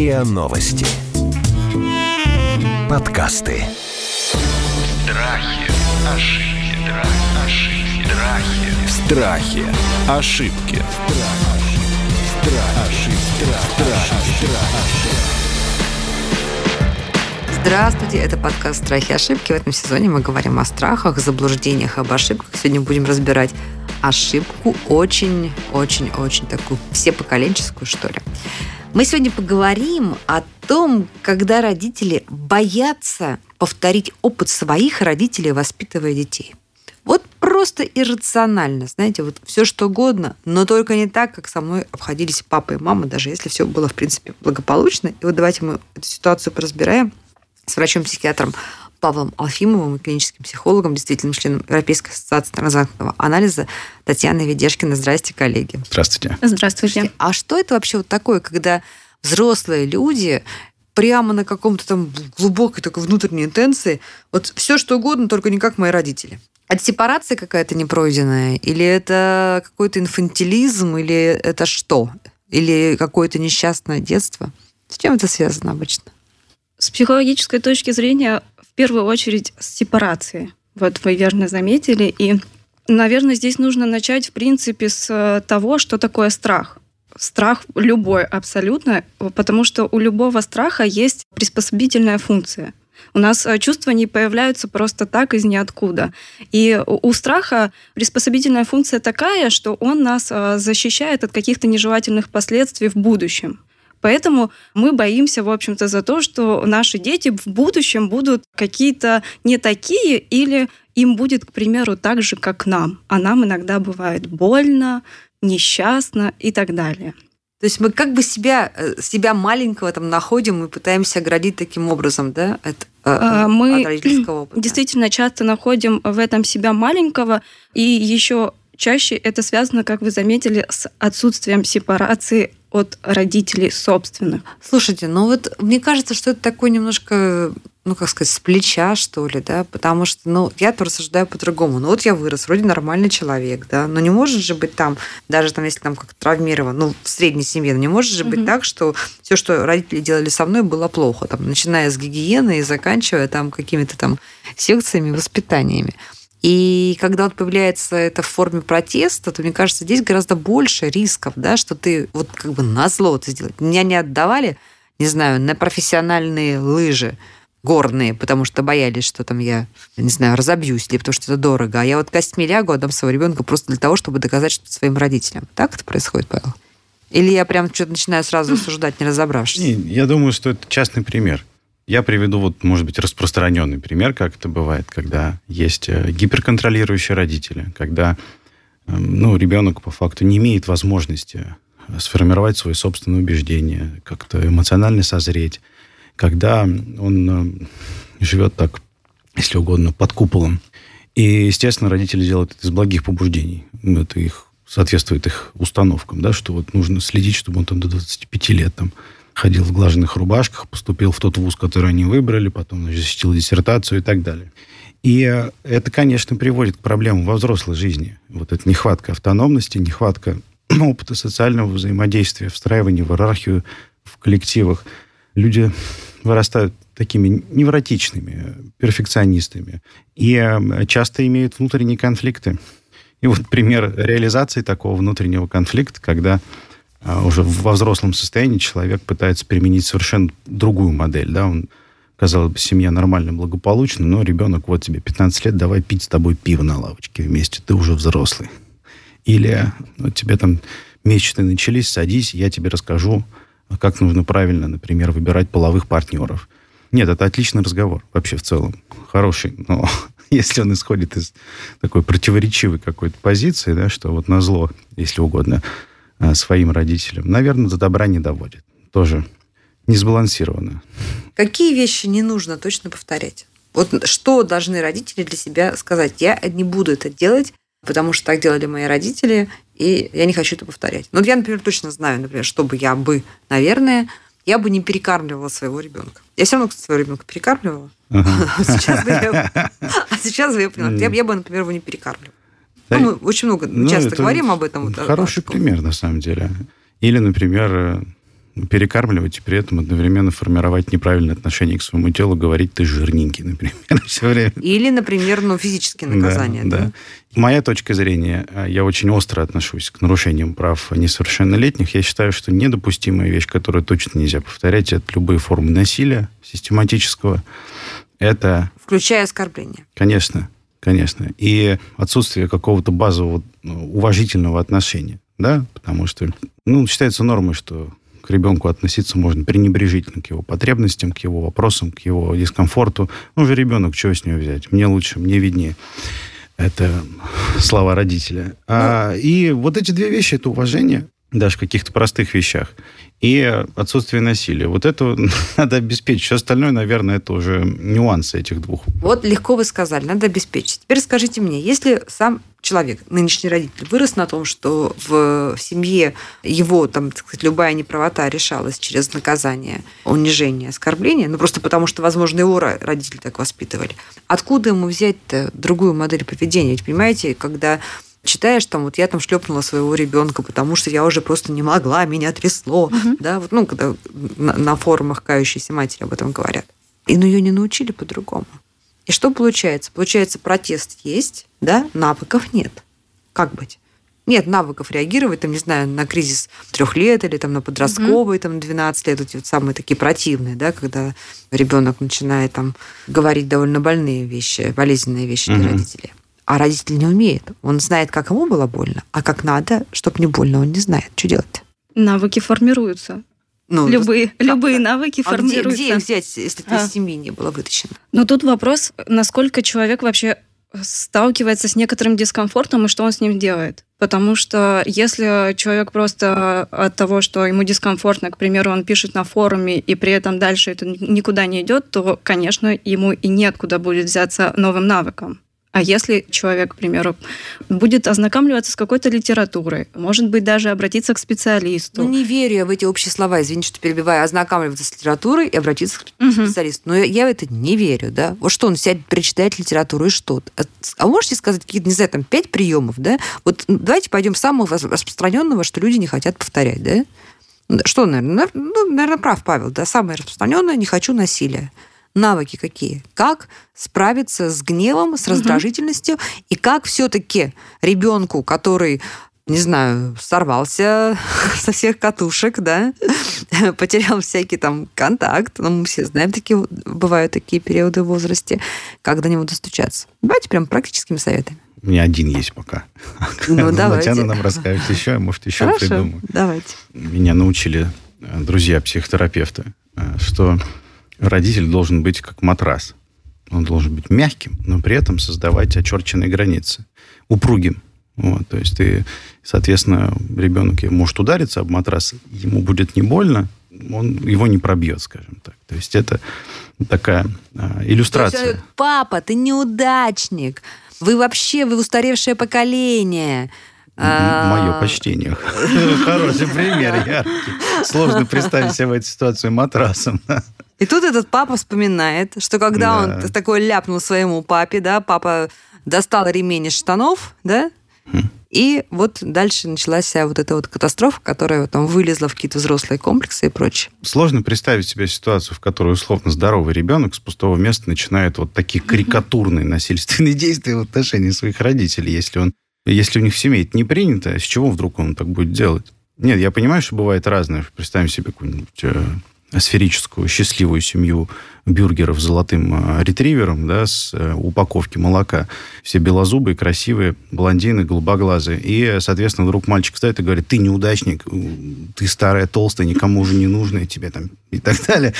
РИА Новости. Подкасты. Страхи, ошибки, ошибки, страхи. Страхи. Ошибки. Здравствуйте, это подкаст «Страхи и ошибки». В этом сезоне мы говорим о страхах, заблуждениях, об ошибках. Сегодня будем разбирать ошибку очень-очень-очень такую всепоколенческую, что ли. Мы сегодня поговорим о том, когда родители боятся повторить опыт своих родителей, воспитывая детей. Вот просто иррационально, знаете, вот все что угодно, но только не так, как со мной обходились папа и мама, даже если все было, в принципе, благополучно. И вот давайте мы эту ситуацию поразбираем с врачом-психиатром Павлом Алфимовым, клиническим психологом, действительно членом Европейской ассоциации транзактного анализа Татьяной Ведешкиной. Здрасте, коллеги. Здравствуйте. Здравствуйте. А что это вообще вот такое, когда взрослые люди прямо на каком-то там глубокой такой внутренней интенции, вот все что угодно, только не как мои родители. Это сепарация какая-то непройденная? Или это какой-то инфантилизм? Или это что? Или какое-то несчастное детство? С чем это связано обычно? С психологической точки зрения, в первую очередь, с сепарацией. Вот вы верно заметили. И, наверное, здесь нужно начать, в принципе, с того, что такое страх. Страх любой абсолютно, потому что у любого страха есть приспособительная функция. У нас чувства не появляются просто так из ниоткуда. И у страха приспособительная функция такая, что он нас защищает от каких-то нежелательных последствий в будущем. Поэтому мы боимся, в общем-то, за то, что наши дети в будущем будут какие-то не такие или им будет, к примеру, так же, как нам. А нам иногда бывает больно, несчастно и так далее. То есть мы как бы себя, э, себя маленького там находим и пытаемся оградить таким образом, да, от, э, а, мы от родительского опыта. действительно часто находим в этом себя маленького, и еще чаще это связано, как вы заметили, с отсутствием сепарации от родителей собственных. Слушайте, ну вот мне кажется, что это такой немножко, ну как сказать, с плеча, что ли, да, потому что, ну, я рассуждаю по-другому. Ну вот я вырос, вроде нормальный человек, да, но не может же быть там, даже там, если там как-то травмирован, ну, в средней семье, но не может же быть угу. так, что все, что родители делали со мной, было плохо, там, начиная с гигиены и заканчивая там какими-то там секциями, воспитаниями. И когда вот появляется это в форме протеста, то, мне кажется, здесь гораздо больше рисков, да, что ты вот как бы на зло это сделать. Меня не отдавали, не знаю, на профессиональные лыжи горные, потому что боялись, что там я, не знаю, разобьюсь, или потому что это дорого. А я вот костьми лягу, отдам своего ребенка просто для того, чтобы доказать что своим родителям. Так это происходит, Павел? Или я прям что-то начинаю сразу осуждать, не разобравшись? Не, я думаю, что это частный пример. Я приведу, вот, может быть, распространенный пример, как это бывает, когда есть э, гиперконтролирующие родители, когда эм, ну, ребенок по факту не имеет возможности э, сформировать свои собственные убеждения, как-то эмоционально созреть, когда он э, живет так, если угодно, под куполом. И, естественно, родители делают это из благих побуждений. Это их соответствует их установкам, да, что вот нужно следить, чтобы он там до 25 лет там, ходил в глаженных рубашках, поступил в тот вуз, который они выбрали, потом защитил диссертацию и так далее. И э, это, конечно, приводит к проблемам во взрослой жизни. Вот эта нехватка автономности, нехватка опыта социального взаимодействия, встраивания в иерархию в коллективах. Люди вырастают такими невротичными, перфекционистами. И э, часто имеют внутренние конфликты. И вот пример реализации такого внутреннего конфликта, когда уже во взрослом состоянии человек пытается применить совершенно другую модель. Да? Он, казалось бы, семья нормально, благополучна, но ребенок, вот тебе 15 лет, давай пить с тобой пиво на лавочке вместе, ты уже взрослый. Или ну, тебе там месячные начались, садись, я тебе расскажу, как нужно правильно, например, выбирать половых партнеров. Нет, это отличный разговор вообще в целом. Хороший, но если он исходит из такой противоречивой какой-то позиции, да, что вот на зло, если угодно, своим родителям, наверное, до добра не доводит. Тоже не сбалансировано. Какие вещи не нужно точно повторять? Вот что должны родители для себя сказать? Я не буду это делать, потому что так делали мои родители, и я не хочу это повторять. Но я, например, точно знаю, например, чтобы я бы, наверное, я бы не перекармливала своего ребенка. Я все равно, кстати, своего ребенка перекармливала. А сейчас бы я поняла. Я бы, например, его не перекармливала. Ну, мы очень много, ну, часто говорим об этом. Хороший пример, на самом деле. Или, например, перекармливать и при этом одновременно формировать неправильное отношение к своему телу, говорить «ты жирненький», например, все время. Или, например, ну, физические наказания. Да, да? да. Моя точка зрения, э, я очень остро отношусь к нарушениям прав несовершеннолетних. Я считаю, что недопустимая вещь, которую точно нельзя повторять, это любые формы насилия систематического. Это... Включая оскорбления. Конечно, конечно. И отсутствие какого-то базового ну, уважительного отношения. Да? Потому что ну, считается нормой, что к ребенку относиться можно пренебрежительно к его потребностям, к его вопросам, к его дискомфорту. Ну, же ребенок, чего с него взять? Мне лучше, мне виднее. Это слова родителя. А, и вот эти две вещи, это уважение, даже в каких-то простых вещах, и отсутствие насилия. Вот это надо обеспечить. Все остальное, наверное, это уже нюансы этих двух. Вот легко вы сказали, надо обеспечить. Теперь скажите мне, если сам человек, нынешний родитель, вырос на том, что в, семье его, там, так сказать, любая неправота решалась через наказание, унижение, оскорбление, ну просто потому что, возможно, его родители так воспитывали. Откуда ему взять-то другую модель поведения? Ведь, понимаете, когда читаешь там, вот я там шлепнула своего ребенка, потому что я уже просто не могла, меня трясло, угу. да, вот, ну, когда на, на форумах кающейся матери об этом говорят. И ну ее не научили по-другому. И что получается? Получается, протест есть, да, навыков нет. Как быть? Нет навыков реагировать, там, не знаю, на кризис трех лет или там на подростковый, mm там, 12 лет, эти вот самые такие противные, да, когда ребенок начинает там говорить довольно больные вещи, болезненные вещи mm для родителей. А родитель не умеет. Он знает, как ему было больно, а как надо, чтобы не больно, он не знает. Что делать? Навыки формируются. Ну, любые, как, любые навыки а формируются. Где, где их взять, если а. из семьи не было вытащено? Но тут вопрос, насколько человек вообще сталкивается с некоторым дискомфортом и что он с ним делает. Потому что если человек просто от того, что ему дискомфортно, к примеру, он пишет на форуме, и при этом дальше это никуда не идет, то, конечно, ему и нет куда будет взяться новым навыком. А если человек, к примеру, будет ознакомливаться с какой-то литературой, может быть, даже обратиться к специалисту. Ну, не верю я в эти общие слова, извините, что перебиваю, ознакомливаться с литературой и обратиться к специалисту. Но я, я в это не верю, да. Вот что, он сядет, прочитает литературу и что? А, а можете сказать какие-то, не знаю, там, пять приемов, да? Вот давайте пойдем с самого распространенного, что люди не хотят повторять, да? Что, наверное, ну, наверное, прав Павел, да, самое распространенное, не хочу насилия навыки какие? Как справиться с гневом, с раздражительностью, угу. и как все-таки ребенку, который не знаю, сорвался со всех катушек, да, потерял всякий там контакт. Ну, мы все знаем, такие бывают такие периоды в возрасте, как до него достучаться. Давайте прям практическими советами. У меня один есть пока. Ну, давайте. Татьяна нам расскажет еще, может, еще Хорошо, придумаю. давайте. Меня научили э, друзья-психотерапевты, э, что родитель должен быть как матрас. Он должен быть мягким, но при этом создавать очерченные границы, упругим. Вот, то есть ты, соответственно, ребенок может удариться об матрас, ему будет не больно, он его не пробьет, скажем так. То есть это такая а, иллюстрация. Есть, Папа, ты неудачник. Вы вообще, вы устаревшее поколение. Мое а, почтение. Хороший пример, яркий. Сложно представить себе в этой ситуации матрасом. И тут этот папа вспоминает, что когда да. он такой ляпнул своему папе, да, папа достал ремень из штанов, да, хм. и вот дальше началась вся вот эта вот катастрофа, которая там вылезла в какие-то взрослые комплексы и прочее. Сложно представить себе ситуацию, в которой условно здоровый ребенок с пустого места начинает вот такие карикатурные насильственные действия в отношении своих родителей, если он если у них в семье это не принято, с чего вдруг он так будет делать? Нет, я понимаю, что бывает разное. Представим себе какую-нибудь э, сферическую, счастливую семью бюргеров с золотым э, ретривером, да, с э, упаковки молока. Все белозубые, красивые, блондины, голубоглазые. И, соответственно, вдруг мальчик стоит и говорит, ты неудачник, ты старая, толстая, никому уже не нужная тебе там и так далее.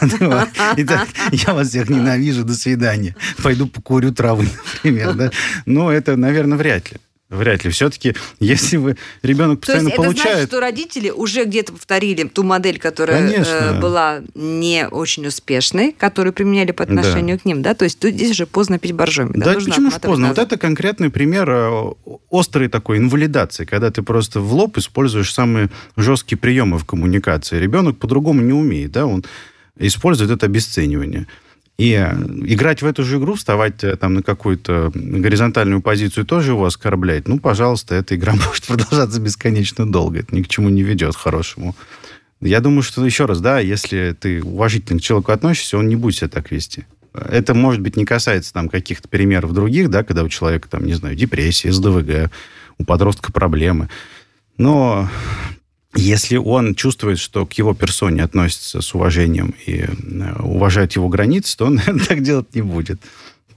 Итак, я вас всех ненавижу, до свидания. Пойду покурю травы, например. Но это, наверное, вряд ли. Вряд ли. Все-таки, если вы ребенок постоянно То есть получает... это значит, что родители уже где-то повторили ту модель, которая э, Конечно. была не очень успешной, которую применяли по отношению да. к ним, да? То есть тут здесь же поздно пить боржоми. Да, да почему же поздно? Назад. Вот это конкретный пример э, острой такой инвалидации, когда ты просто в лоб используешь самые жесткие приемы в коммуникации. Ребенок по-другому не умеет, да? Он использует это обесценивание. И э, играть в эту же игру, вставать э, там на какую-то горизонтальную позицию тоже его оскорблять, ну, пожалуйста, эта игра может продолжаться бесконечно долго. Это ни к чему не ведет хорошему Я думаю, что еще раз, да, если ты уважительно к человеку относишься, он не будет себя так вести. Это, может быть, не касается там каких-то примеров других, да, когда у человека, там, не знаю, депрессия, СДВГ, у подростка проблемы. Но если он чувствует, что к его персоне относятся с уважением и э, уважают его границы, то он так делать не будет.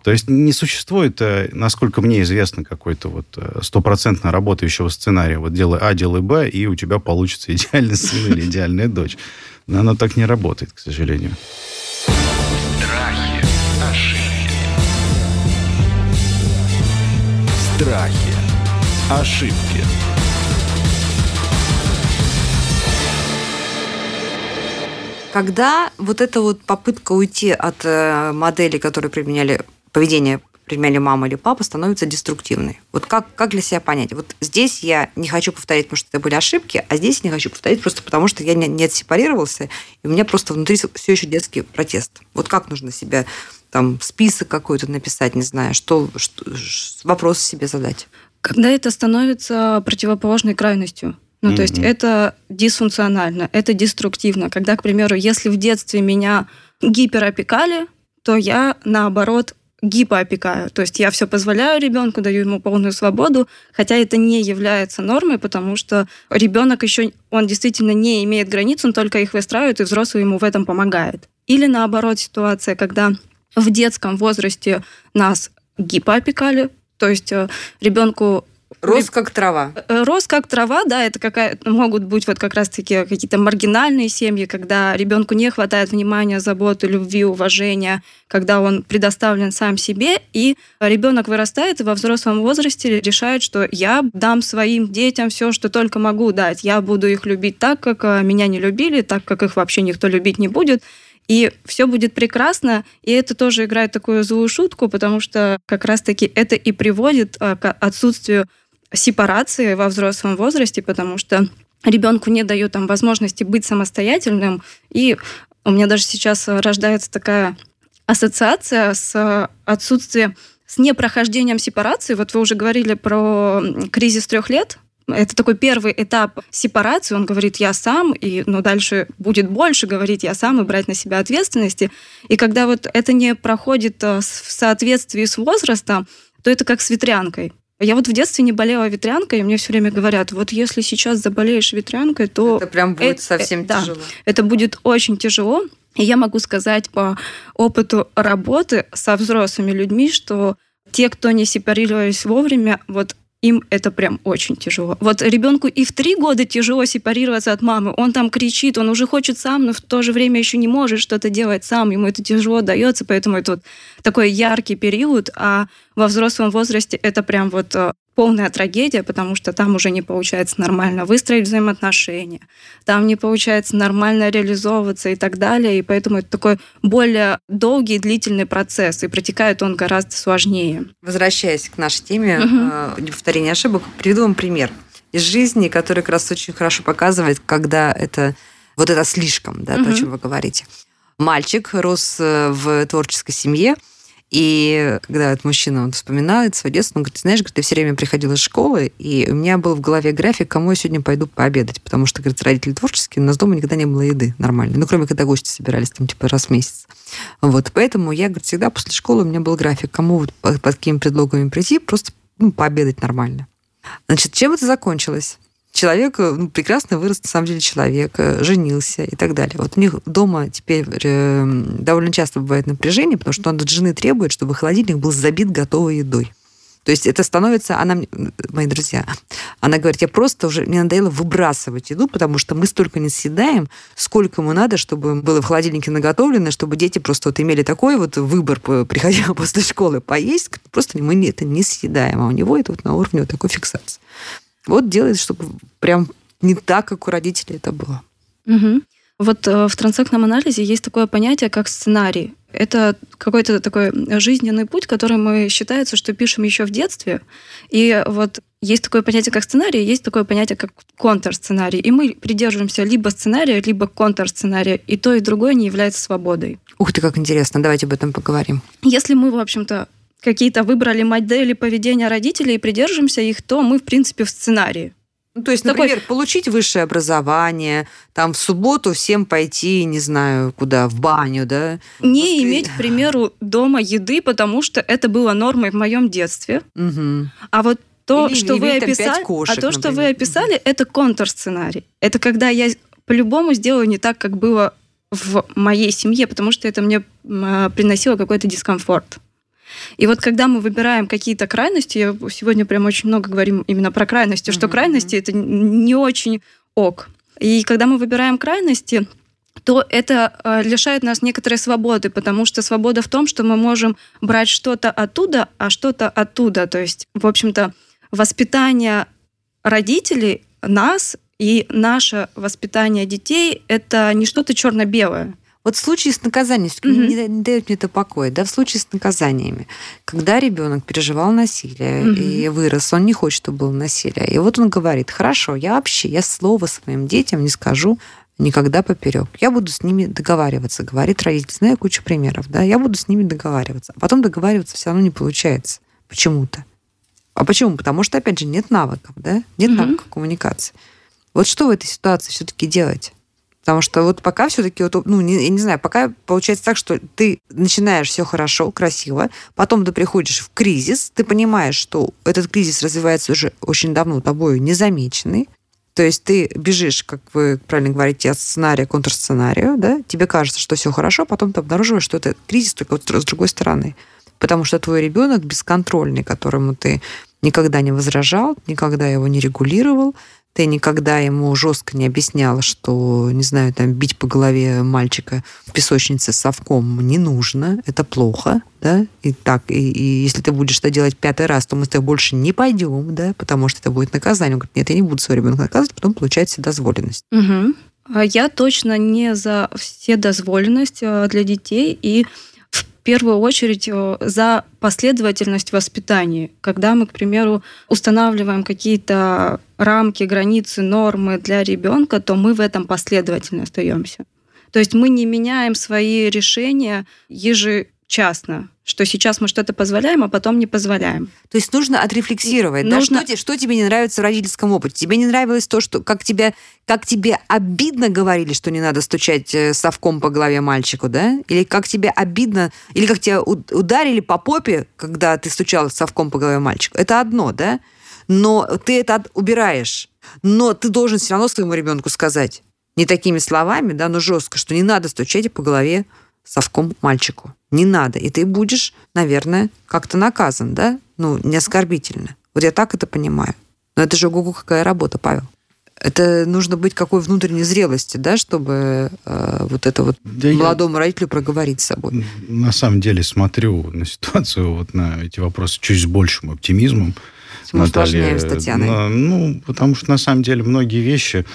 То есть не существует, э, насколько мне известно, какой-то вот э, стопроцентно работающего сценария. Вот делай А, делай Б, и у тебя получится идеальный сын или идеальная дочь. Но оно так не работает, к сожалению. Страхи, ошибки. Страхи. Ошибки. Когда вот эта вот попытка уйти от э, модели, которые применяли поведение применяли мама или папа, становится деструктивной. Вот как, как для себя понять? Вот здесь я не хочу повторять, потому что это были ошибки, а здесь не хочу повторять просто потому, что я не, не отсепарировался, и у меня просто внутри все еще детский протест. Вот как нужно себя там список какой-то написать, не знаю, что, что вопрос себе задать. Когда это становится противоположной крайностью, ну, mm-hmm. то есть это дисфункционально, это деструктивно. Когда, к примеру, если в детстве меня гиперопекали, то я, наоборот, гипоопекаю. То есть я все позволяю ребенку, даю ему полную свободу, хотя это не является нормой, потому что ребенок еще, он действительно не имеет границ, он только их выстраивает, и взрослый ему в этом помогает. Или наоборот ситуация, когда в детском возрасте нас гипоопекали, то есть э, ребенку Рос как трава. Э, рос как трава, да, это какая могут быть вот как раз-таки какие-то маргинальные семьи, когда ребенку не хватает внимания, заботы, любви, уважения, когда он предоставлен сам себе, и ребенок вырастает и во взрослом возрасте решает, что я дам своим детям все, что только могу дать. Я буду их любить так, как э, меня не любили, так, как их вообще никто любить не будет. И все будет прекрасно, и это тоже играет такую злую шутку, потому что как раз-таки это и приводит э, к отсутствию сепарации во взрослом возрасте, потому что ребенку не дают там возможности быть самостоятельным. И у меня даже сейчас рождается такая ассоциация с отсутствием, с непрохождением сепарации. Вот вы уже говорили про кризис трех лет. Это такой первый этап сепарации. Он говорит, я сам, и ну, дальше будет больше говорить, я сам, и брать на себя ответственности. И когда вот это не проходит э, в соответствии с возрастом, то это как с ветрянкой. Я вот в детстве не болела ветрянкой, и мне все время говорят, вот если сейчас заболеешь ветрянкой, то... Это прям будет это, совсем да, тяжело. Это будет очень тяжело. И я могу сказать по опыту работы со взрослыми людьми, что те, кто не сепарировались вовремя, вот им это прям очень тяжело. Вот ребенку и в три года тяжело сепарироваться от мамы. Он там кричит, он уже хочет сам, но в то же время еще не может что-то делать сам. Ему это тяжело дается, поэтому это вот такой яркий период. А во взрослом возрасте это прям вот э, полная трагедия, потому что там уже не получается нормально выстроить взаимоотношения, там не получается нормально реализовываться и так далее, и поэтому это такой более долгий, длительный процесс, и протекает он гораздо сложнее. Возвращаясь к нашей теме угу. повторения ошибок, приведу вам пример из жизни, который как раз очень хорошо показывает, когда это вот это слишком, да, угу. то, о чем вы говорите. Мальчик рос э, в творческой семье, и когда этот мужчина он вспоминает свое детство, он говорит, знаешь, говорит, я все время приходила из школы, и у меня был в голове график, кому я сегодня пойду пообедать, потому что, говорит, родители творческие, у нас дома никогда не было еды нормальной, ну, кроме когда гости собирались там, типа, раз в месяц. Вот, поэтому я, говорит, всегда после школы у меня был график, кому вот под, какими предлогами прийти, просто ну, пообедать нормально. Значит, чем это закончилось? Человек, э, ну, прекрасно вырос, на самом деле, человек, э, женился и так далее. Вот у них дома теперь э, довольно часто бывает напряжение, потому что он от жены требует, чтобы холодильник был забит готовой едой. То есть это становится, она, мои друзья, она говорит, я просто уже, мне надоело выбрасывать еду, потому что мы столько не съедаем, сколько ему надо, чтобы было в холодильнике наготовлено, чтобы дети просто вот имели такой вот выбор, приходя после школы поесть, просто мы это не съедаем, а у него это вот на уровне вот такой фиксации. Вот делает, чтобы прям не так, как у родителей это было. Угу. Вот э, в трансактном анализе есть такое понятие, как сценарий. Это какой-то такой жизненный путь, который мы считается, что пишем еще в детстве. И вот есть такое понятие, как сценарий, есть такое понятие, как контрсценарий. И мы придерживаемся либо сценария, либо контрсценария. И то, и другое не является свободой. Ух ты, как интересно. Давайте об этом поговорим. Если мы, в общем-то, какие-то выбрали модели поведения родителей и придержимся их, то мы, в принципе, в сценарии. Ну, то есть, Такой- например, получить высшее образование, там в субботу всем пойти, не знаю, куда, в баню, да? Не Воскре- иметь, к примеру, дома еды, потому что это было нормой в моем детстве. Мгм. А вот то, Или что вы описали, кошек, а то, что вы например. описали, это контрсценарий. Это когда я по-любому сделаю не так, как было в моей семье, потому что это мне а, приносило какой-то дискомфорт. И вот когда мы выбираем какие-то крайности, я сегодня прям очень много говорим именно про крайности, что Мгм, крайности это не очень ок. И когда мы выбираем крайности, то это э, лишает нас некоторой свободы, потому что свобода в том, что мы можем брать что-то оттуда, а что-то оттуда. То есть, в общем-то, воспитание родителей, нас и наше воспитание детей – это не что-то черно-белое. Вот в случае с наказанием, Мгм. не, не дает мне это покоя, да, в случае с наказаниями, когда ребенок переживал насилие Мгм. и вырос, он не хочет, чтобы было насилие. И вот он говорит, хорошо, я вообще, я слова своим детям не скажу никогда поперек. Я буду с ними договариваться, говорит родитель. Знаю кучу примеров, да, я буду с ними договариваться. А потом договариваться все равно не получается почему-то. А почему? Потому что, опять же, нет навыков, да, нет Мгм. навыков коммуникации. Вот что в этой ситуации все-таки делать? Потому что вот пока все-таки, вот, ну, не, я не знаю, пока получается так, что ты начинаешь все хорошо, красиво, потом ты приходишь в кризис, ты понимаешь, что этот кризис развивается уже очень давно тобой незамеченный, то есть ты бежишь, как вы правильно говорите, от сценария к контрсценарию, да, тебе кажется, что все хорошо, потом ты обнаруживаешь, что это кризис только вот с другой стороны. Потому что твой ребенок бесконтрольный, которому ты никогда не возражал, никогда его не регулировал, ты никогда ему жестко не объясняла, что, не знаю, там, бить по голове мальчика в песочнице совком не нужно, это плохо, да, и так, и, и если ты будешь это делать пятый раз, то мы с тобой больше не пойдем, да, потому что это будет наказание. Он говорит, нет, я не буду своего ребенка наказывать, потом получает вседозволенность. Мгм. А Я точно не за вседозволенность э, для детей и первую очередь э, за последовательность воспитания. Когда мы, к примеру, устанавливаем какие-то рамки, границы, нормы для ребенка, то мы в этом последовательно остаемся. То есть мы не меняем свои решения ежечасно, что сейчас мы что-то позволяем, а потом не позволяем. То есть нужно отрефлексировать, да, Нужно- что, те- что тебе не нравится в родительском опыте. Тебе не нравилось то, что как, тебя, как тебе обидно говорили, что не надо стучать э, совком по голове мальчику, да? Или как тебе обидно, или как тебя ударили по попе, когда ты стучал совком по голове мальчику. Это одно, да? Но ты это убираешь. Но ты должен все равно своему ребенку сказать, не такими словами, да, но жестко, что не надо стучать по голове совком мальчику. Не надо. И ты будешь, наверное, как-то наказан, да? Ну, не оскорбительно. Вот я так это понимаю. Но это же ого какая работа, Павел. Это нужно быть какой внутренней зрелости, да, чтобы э, вот это вот Да я- молодому родителю проговорить с собой. На самом деле смотрю на ситуацию, вот на эти вопросы чуть с большим оптимизмом. Наталья. с Татьяной. На- Ну, потому что на самом деле многие вещи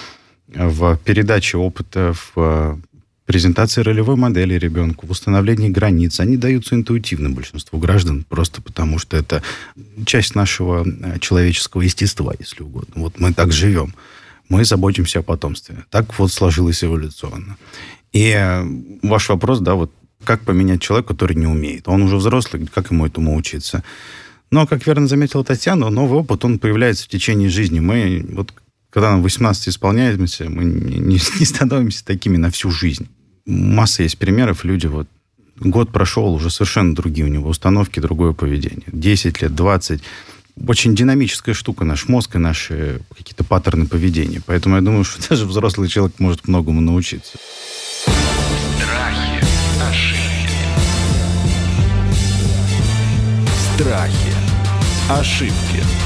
в передаче опыта, в э, презентации ролевой модели ребенку, в установлении границ, они даются интуитивно большинству граждан, просто потому что это часть нашего э, человеческого естества, если угодно. Вот мы так живем. Мы заботимся о потомстве. Так вот сложилось эволюционно. И э, ваш вопрос, да, вот как поменять человека, который не умеет? Он уже взрослый, как ему этому учиться? Но, как верно заметила Татьяна, новый опыт, он появляется в течение жизни. Мы, вот, когда нам 18 исполняемся, мы не, не- не становимся такими на всю жизнь. Масса есть примеров, люди вот год прошел, уже совершенно другие у него установки, другое поведение. 10 лет, 20. Очень динамическая штука наш мозг и наши какие-то паттерны поведения. Поэтому я думаю, что даже взрослый человек может многому научиться. Страхи, ошибки, Страхи. Ошибки.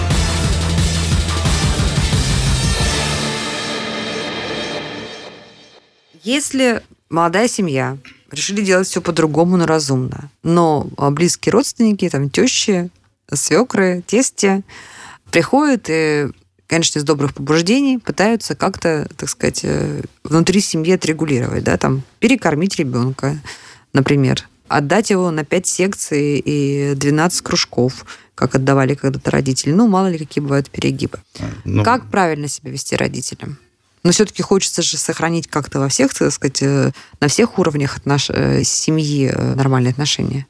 Если молодая семья решили делать все по-другому, но разумно, но близкие родственники, там, тещи, свекры, тести приходят и, конечно, из добрых побуждений пытаются как-то, так сказать, э, внутри семьи отрегулировать, да, там, перекормить ребенка, например, отдать его на 5 секций и 12 кружков, как отдавали когда-то родители. Ну, мало ли, какие бывают перегибы. Ну, Как правильно себя вести родителям? Но все-таки хочется же сохранить как-то во всех, так сказать, э, на всех уровнях отнош... э, семьи э, нормальные отношения.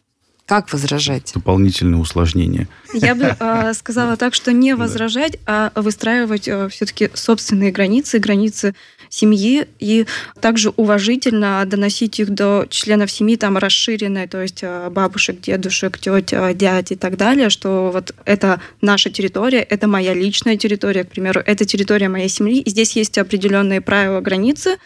Как возражать? Дополнительное усложнение. Я бы э, сказала так, что не возражать, а выстраивать э, все-таки собственные границы, границы семьи, и также уважительно доносить их до членов семьи, там расширенной, то есть э, бабушек, дедушек, теть, э, дядь и так далее, что вот это наша территория, это моя личная территория, к примеру, это территория моей семьи, и здесь есть определенные правила, границы,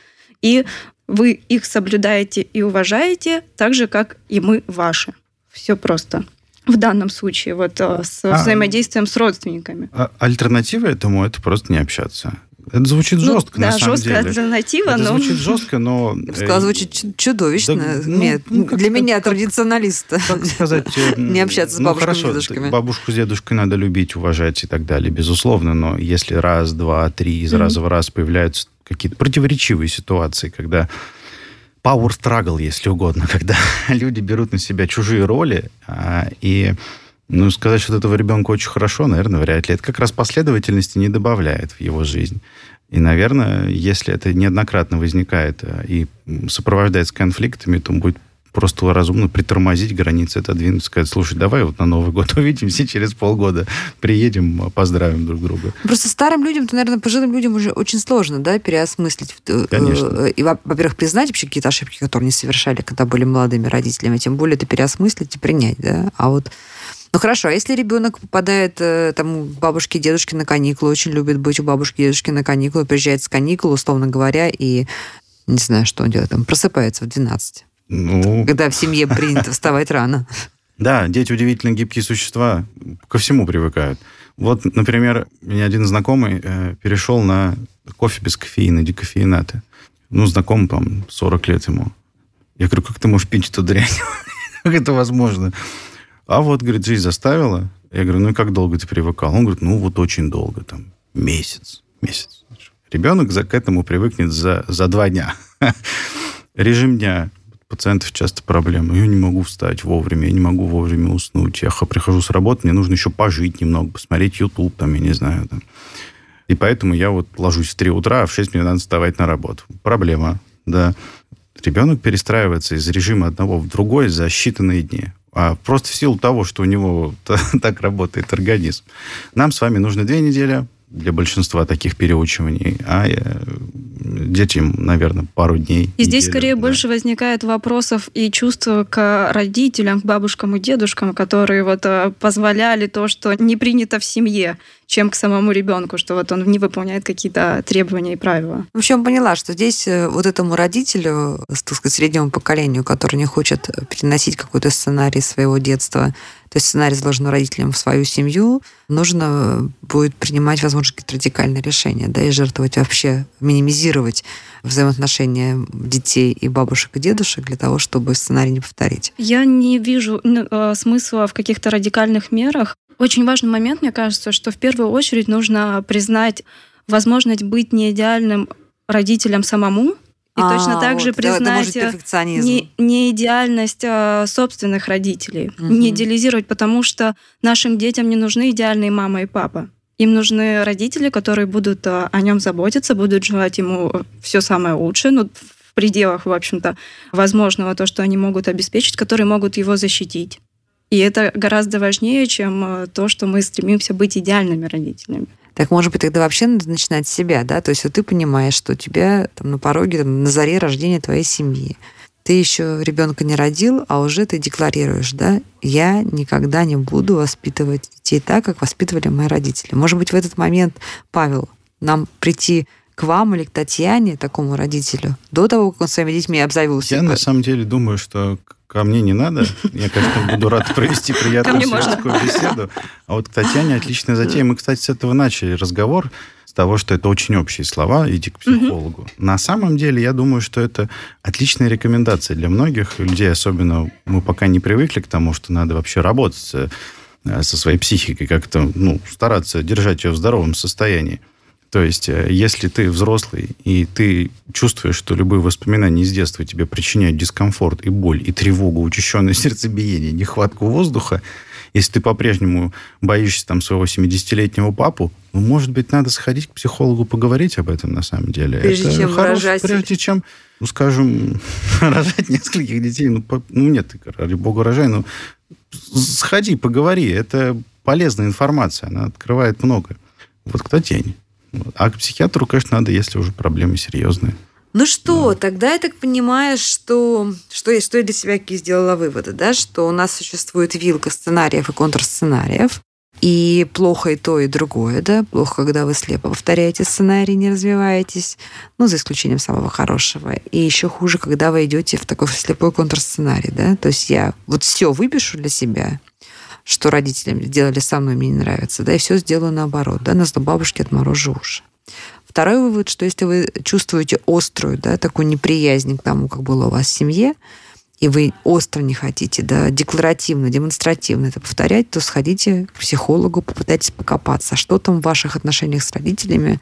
и вы их соблюдаете и уважаете, так же, как и мы ваши. Все просто. В данном случае, вот э, с а, взаимодействием с родственниками. А, альтернатива этому это просто не общаться. Это звучит ну, жестко, да, на самом жесткая деле. альтернатива, это но... звучит жестко, но... Я бы сказала, звучит чудовищно. Да, ну, Нет, ну, как, для как, меня, как, традиционалиста. Как сказать... не общаться с ну, бабушками хорошо, и дедушками. Бабушку с дедушкой надо любить, уважать и так далее, безусловно, но если раз, два, три, из mm-hmm. раза в раз появляются какие-то противоречивые ситуации, когда power struggle, если угодно, когда люди берут на себя чужие роли а, и ну, сказать, что этого ребенка очень хорошо, наверное, вряд ли. Это как раз последовательности не добавляет в его жизнь. И, наверное, если это неоднократно возникает а, и сопровождается конфликтами, то будет просто разумно притормозить границы, отодвинуть, сказать, слушай, давай вот на Новый год увидимся через полгода, приедем, поздравим друг друга. Просто старым людям, то, наверное, пожилым людям уже очень сложно, да, переосмыслить. Э, Конечно. И, во-первых, признать вообще какие-то ошибки, которые они совершали, когда были молодыми родителями, тем более это переосмыслить и принять, да. А вот ну хорошо, а если ребенок попадает э, там, к бабушке и дедушке на каникулы, очень любит быть у бабушки и дедушки на каникулы, приезжает с каникул, условно говоря, и не знаю, что он делает, там просыпается в 12. Ну... Когда в семье принято вставать рано. Да, дети удивительно гибкие существа, ко всему привыкают. Вот, например, меня один знакомый э, перешел на кофе без кофеина, декофеинаты. Ну, знакомый, там, 40 лет ему. Я говорю, как ты можешь пить эту дрянь? как это возможно? А вот, говорит, жизнь заставила. Я говорю, ну и как долго ты привыкал? Он говорит, ну вот очень долго, там, месяц. Месяц. Ребенок к этому привыкнет за, за два дня. Режим дня. Пациентов часто проблемы. Я не могу встать вовремя, я не могу вовремя уснуть. Я прихожу с работы, мне нужно еще пожить немного, посмотреть YouTube, там, я не знаю. Там. И поэтому я вот ложусь в 3 утра, а в 6 мне надо вставать на работу. Проблема, да. Ребенок перестраивается из режима одного в другой за считанные дни а просто в силу того, что у него так работает организм. Нам с вами нужно две недели для большинства таких переучиваний, а э, детям, наверное, пару дней. И здесь скорее да. больше возникает вопросов и чувства к родителям, к бабушкам и дедушкам, которые вот э, позволяли то, что не принято в семье, чем к самому ребенку, что вот он не выполняет какие-то требования и правила. В общем, поняла, что здесь э, вот этому родителю, так сказать, среднему поколению, который не хочет переносить какой-то сценарий своего детства, то есть сценарий заложен родителям в свою семью, нужно будет принимать, возможно, какие-то радикальные решения, да, и жертвовать вообще, минимизировать взаимоотношения детей и бабушек и дедушек для того, чтобы сценарий не повторить. Я не вижу э, смысла в каких-то радикальных мерах. Очень важный момент, мне кажется, что в первую очередь нужно признать возможность быть не идеальным родителем самому, и а, точно так вот, же признать не, не идеальность а, собственных родителей, угу. не идеализировать, потому что нашим детям не нужны идеальные мама и папа. Им нужны родители, которые будут а, о нем заботиться, будут желать ему все самое лучшее, ну, в пределах, в общем-то, возможного, то, что они могут обеспечить, которые могут его защитить. И это гораздо важнее, чем а, то, что мы стремимся быть идеальными родителями. Так, может быть, тогда вообще надо начинать с себя, да? То есть вот ты понимаешь, что у тебя там, на пороге, там, на заре рождения твоей семьи. Ты еще ребенка не родил, а уже ты декларируешь, да, я никогда не буду воспитывать детей так, как воспитывали мои родители. Может быть, в этот момент, Павел, нам прийти к вам или к Татьяне, такому родителю, до того, как он своими детьми обзавелся? Я на самом деле думаю, что ко мне не надо. Я, конечно, буду рад провести приятную светскую беседу. А вот к Татьяне отличная затея. Мы, кстати, с этого начали разговор, с того, что это очень общие слова, иди к психологу. На самом деле, я думаю, что это отличная рекомендация для многих людей, особенно мы пока не привыкли к тому, что надо вообще работать э, со своей психикой, как-то ну, стараться держать ее в здоровом состоянии. То есть, э, если ты взрослый, и ты чувствуешь, что любые воспоминания из детства тебе причиняют дискомфорт и боль, и тревогу, учащенное сердцебиение, нехватку воздуха, если ты по-прежнему боишься там своего 70-летнего папу, ну, может быть, надо сходить к психологу, поговорить об этом на самом деле. Прежде Это чем хорош, рожать. Прежде чем, ну, скажем, рожать нескольких детей. Ну, по, ну нет, ради бога, рожай, но сходи, поговори. Это полезная информация, она открывает много. Вот кто тень. А к психиатру, конечно, надо, если уже проблемы серьезные. Ну что, тогда я так понимаю, что, что, я, что я для себя какие сделала выводы, да, что у нас существует вилка сценариев и контрсценариев, и плохо и то, и другое, да, плохо, когда вы слепо повторяете сценарий, не развиваетесь, ну, за исключением самого хорошего. И еще хуже, когда вы идете в такой слепой контрсценарий, да, то есть я вот все выпишу для себя, что родители делали со мной, мне не нравится, да, и все сделаю наоборот, да, на зло бабушки отморожу уши. Второй вывод, что если вы чувствуете острую, да, такую неприязнь к тому, как было у вас в семье, и вы остро не хотите, да, декларативно, демонстративно это повторять, то сходите к психологу, попытайтесь покопаться, что там в ваших отношениях с родителями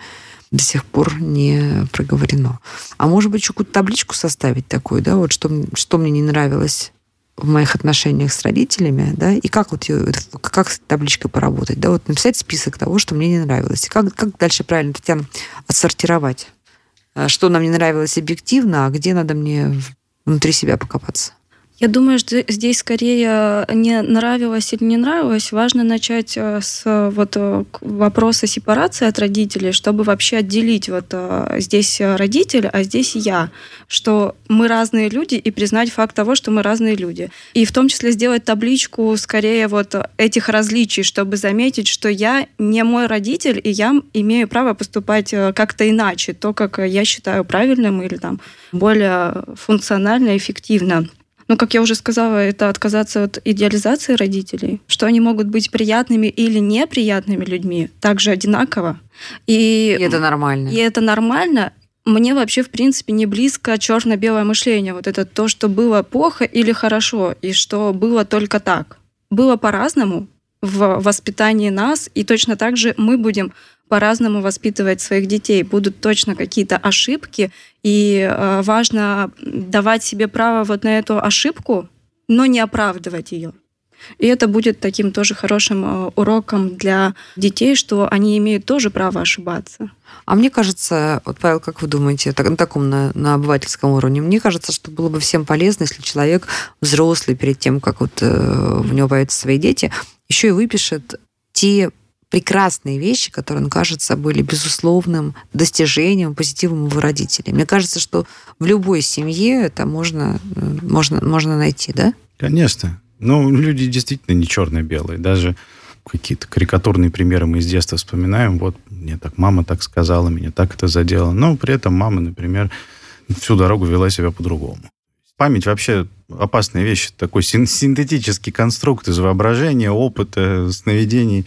до сих пор не проговорено. А может быть, еще какую-то табличку составить такую, да, вот что, что мне не нравилось в моих отношениях с родителями, да, и как вот как с табличкой поработать, да, вот написать список того, что мне не нравилось, и как, как дальше правильно, Татьяна, отсортировать, а, что нам не нравилось объективно, а где надо мне внутри себя покопаться. Я думаю, что здесь скорее не нравилось или не нравилось. Важно начать э, с вот э, вопроса сепарации от родителей, чтобы вообще отделить вот э, здесь родитель, а здесь я, что мы разные люди и признать факт того, что мы разные люди. И в том числе сделать табличку скорее вот этих различий, чтобы заметить, что я не мой родитель, и я имею право поступать как-то иначе, то, как я считаю правильным или там более функционально, эффективно. Но, как я уже сказала, это отказаться от идеализации родителей, что они могут быть приятными или неприятными людьми, также одинаково. И, и это нормально. И это нормально. Мне вообще, в принципе, не близко черно-белое мышление. Вот это то, что было плохо или хорошо, и что было только так. Было по-разному в воспитании нас, и точно так же мы будем по-разному воспитывать своих детей. Будут точно какие-то ошибки, и э, важно давать себе право вот на эту ошибку, но не оправдывать ее. И это будет таким тоже хорошим э, уроком для детей, что они имеют тоже право ошибаться. А мне кажется, вот, Павел, как вы думаете, на таком, на, на обывательском уровне, мне кажется, что было бы всем полезно, если человек взрослый перед тем, как вот э, в него появятся свои дети, еще и выпишет те прекрасные вещи, которые, он кажется, были безусловным достижением, позитивом его родителей. Мне кажется, что в любой семье это можно, можно, можно найти, да? Конечно. Ну, люди действительно не черно-белые. Даже какие-то карикатурные примеры мы из детства вспоминаем. Вот мне так мама так сказала, меня так это задело. Но при этом мама, например, всю дорогу вела себя по-другому. Память вообще опасная вещь. Такой синтетический конструкт из воображения, опыта, сновидений.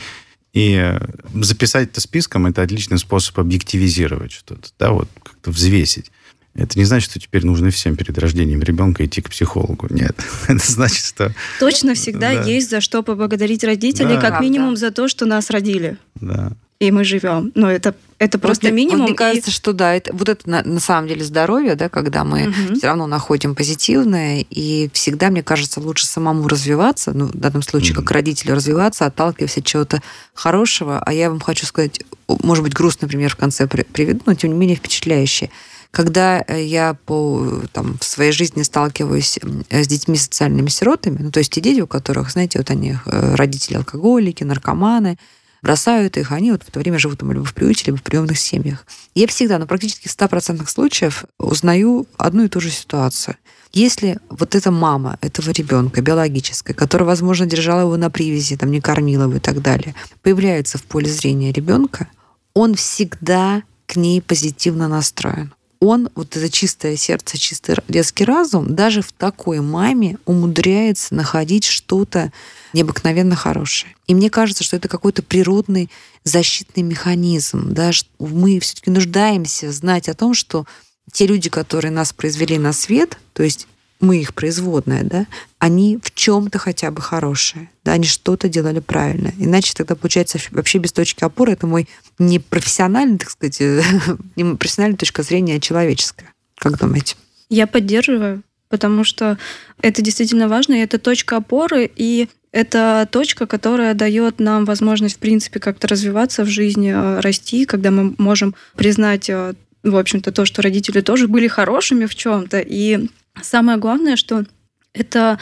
И э, записать это списком – это отличный способ объективизировать что-то, да, вот как-то взвесить. Это не значит, что теперь нужно всем перед рождением ребенка идти к психологу. Нет. Это значит, что... Точно всегда да. есть за что поблагодарить родителей, да. как минимум за то, что нас родили. Да и мы живем. Но это, это просто вот, минимум. Вот мне кажется, и... что да, это, вот это на, на самом деле здоровье, да, когда мы угу. все равно находим позитивное, и всегда, мне кажется, лучше самому развиваться, ну, в данном случае, угу. как родителю развиваться, отталкиваясь от чего-то хорошего. А я вам хочу сказать, может быть, грустный пример в конце приведу, но тем не менее впечатляющий. Когда э, я по, там, в своей жизни сталкиваюсь с детьми социальными сиротами, ну, то есть те дети, у которых, знаете, вот они э, родители алкоголики, наркоманы, бросают их, они вот в это время живут там либо в приюте, либо в приемных семьях. Я всегда, ну, практически в 100% случаев узнаю одну и ту же ситуацию. Если вот эта мама этого ребенка биологическая, которая, возможно, держала его на привязи, там, не кормила его и так далее, появляется в поле зрения ребенка, он всегда к ней позитивно настроен он, вот это чистое сердце, чистый детский разум, даже в такой маме умудряется находить что-то необыкновенно хорошее. И мне кажется, что это какой-то природный защитный механизм. Да? Мы все-таки нуждаемся знать о том, что те люди, которые нас произвели на свет, то есть мы их производная, да, они в чем-то хотя бы хорошие, да, они что-то делали правильно. Иначе тогда получается вообще без точки опоры это мой не профессиональный, так сказать, не профессиональная точка зрения, а человеческая. Как думаете? Я поддерживаю, потому что это действительно важно, и это точка опоры, и это точка, которая дает нам возможность, в принципе, как-то развиваться в жизни, э, расти, когда мы можем признать, э, в общем-то, то, что родители тоже были хорошими в чем-то, и Самое главное, что это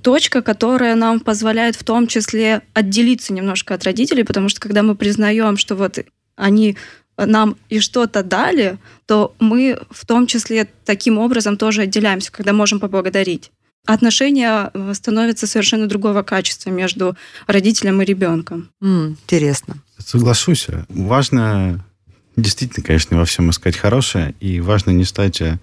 точка, которая нам позволяет в том числе отделиться немножко от родителей, потому что когда мы признаем, что вот они нам и что-то дали, то мы в том числе таким образом тоже отделяемся, когда можем поблагодарить. Отношения э, становятся совершенно другого качества между родителем и ребенком. М, интересно. Соглашусь. Важно действительно, конечно, во всем искать хорошее, и важно не стать э,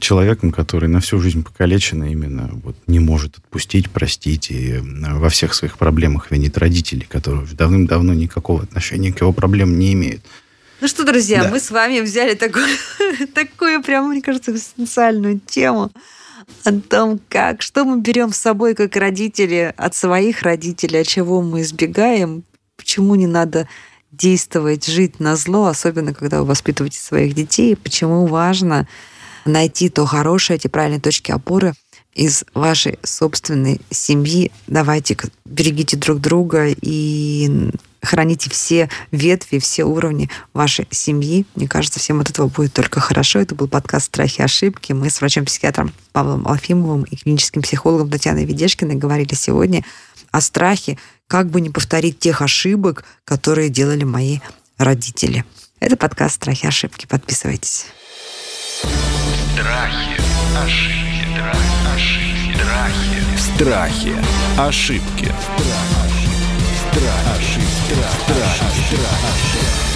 человеком, который на всю жизнь покалечен, именно вот не может отпустить, простить и э, во всех своих проблемах винит родителей, которые давным-давно никакого отношения к его проблемам не имеют. Ну что, друзья, Да. мы с вами взяли такую, такую прям, мне кажется, экзистенциальную тему о том, как, что мы берем с собой как родители от своих родителей, от чего мы избегаем, почему не надо действовать, жить на зло, особенно когда вы воспитываете своих детей, почему важно найти то хорошее, эти правильные точки опоры из вашей собственной семьи. Давайте берегите друг друга и храните все ветви, все уровни вашей семьи. Мне кажется, всем от этого будет только хорошо. Это был подкаст «Страхи и ошибки». Мы с врачом-психиатром Павлом Алфимовым и клиническим психологом Татьяной Ведешкиной говорили сегодня о страхе, как бы не повторить тех ошибок, которые делали мои родители. Это подкаст «Страхи и ошибки». Подписывайтесь. Страхи, ошибки, страх, ошибки, страхи. Страхи. Ошибки.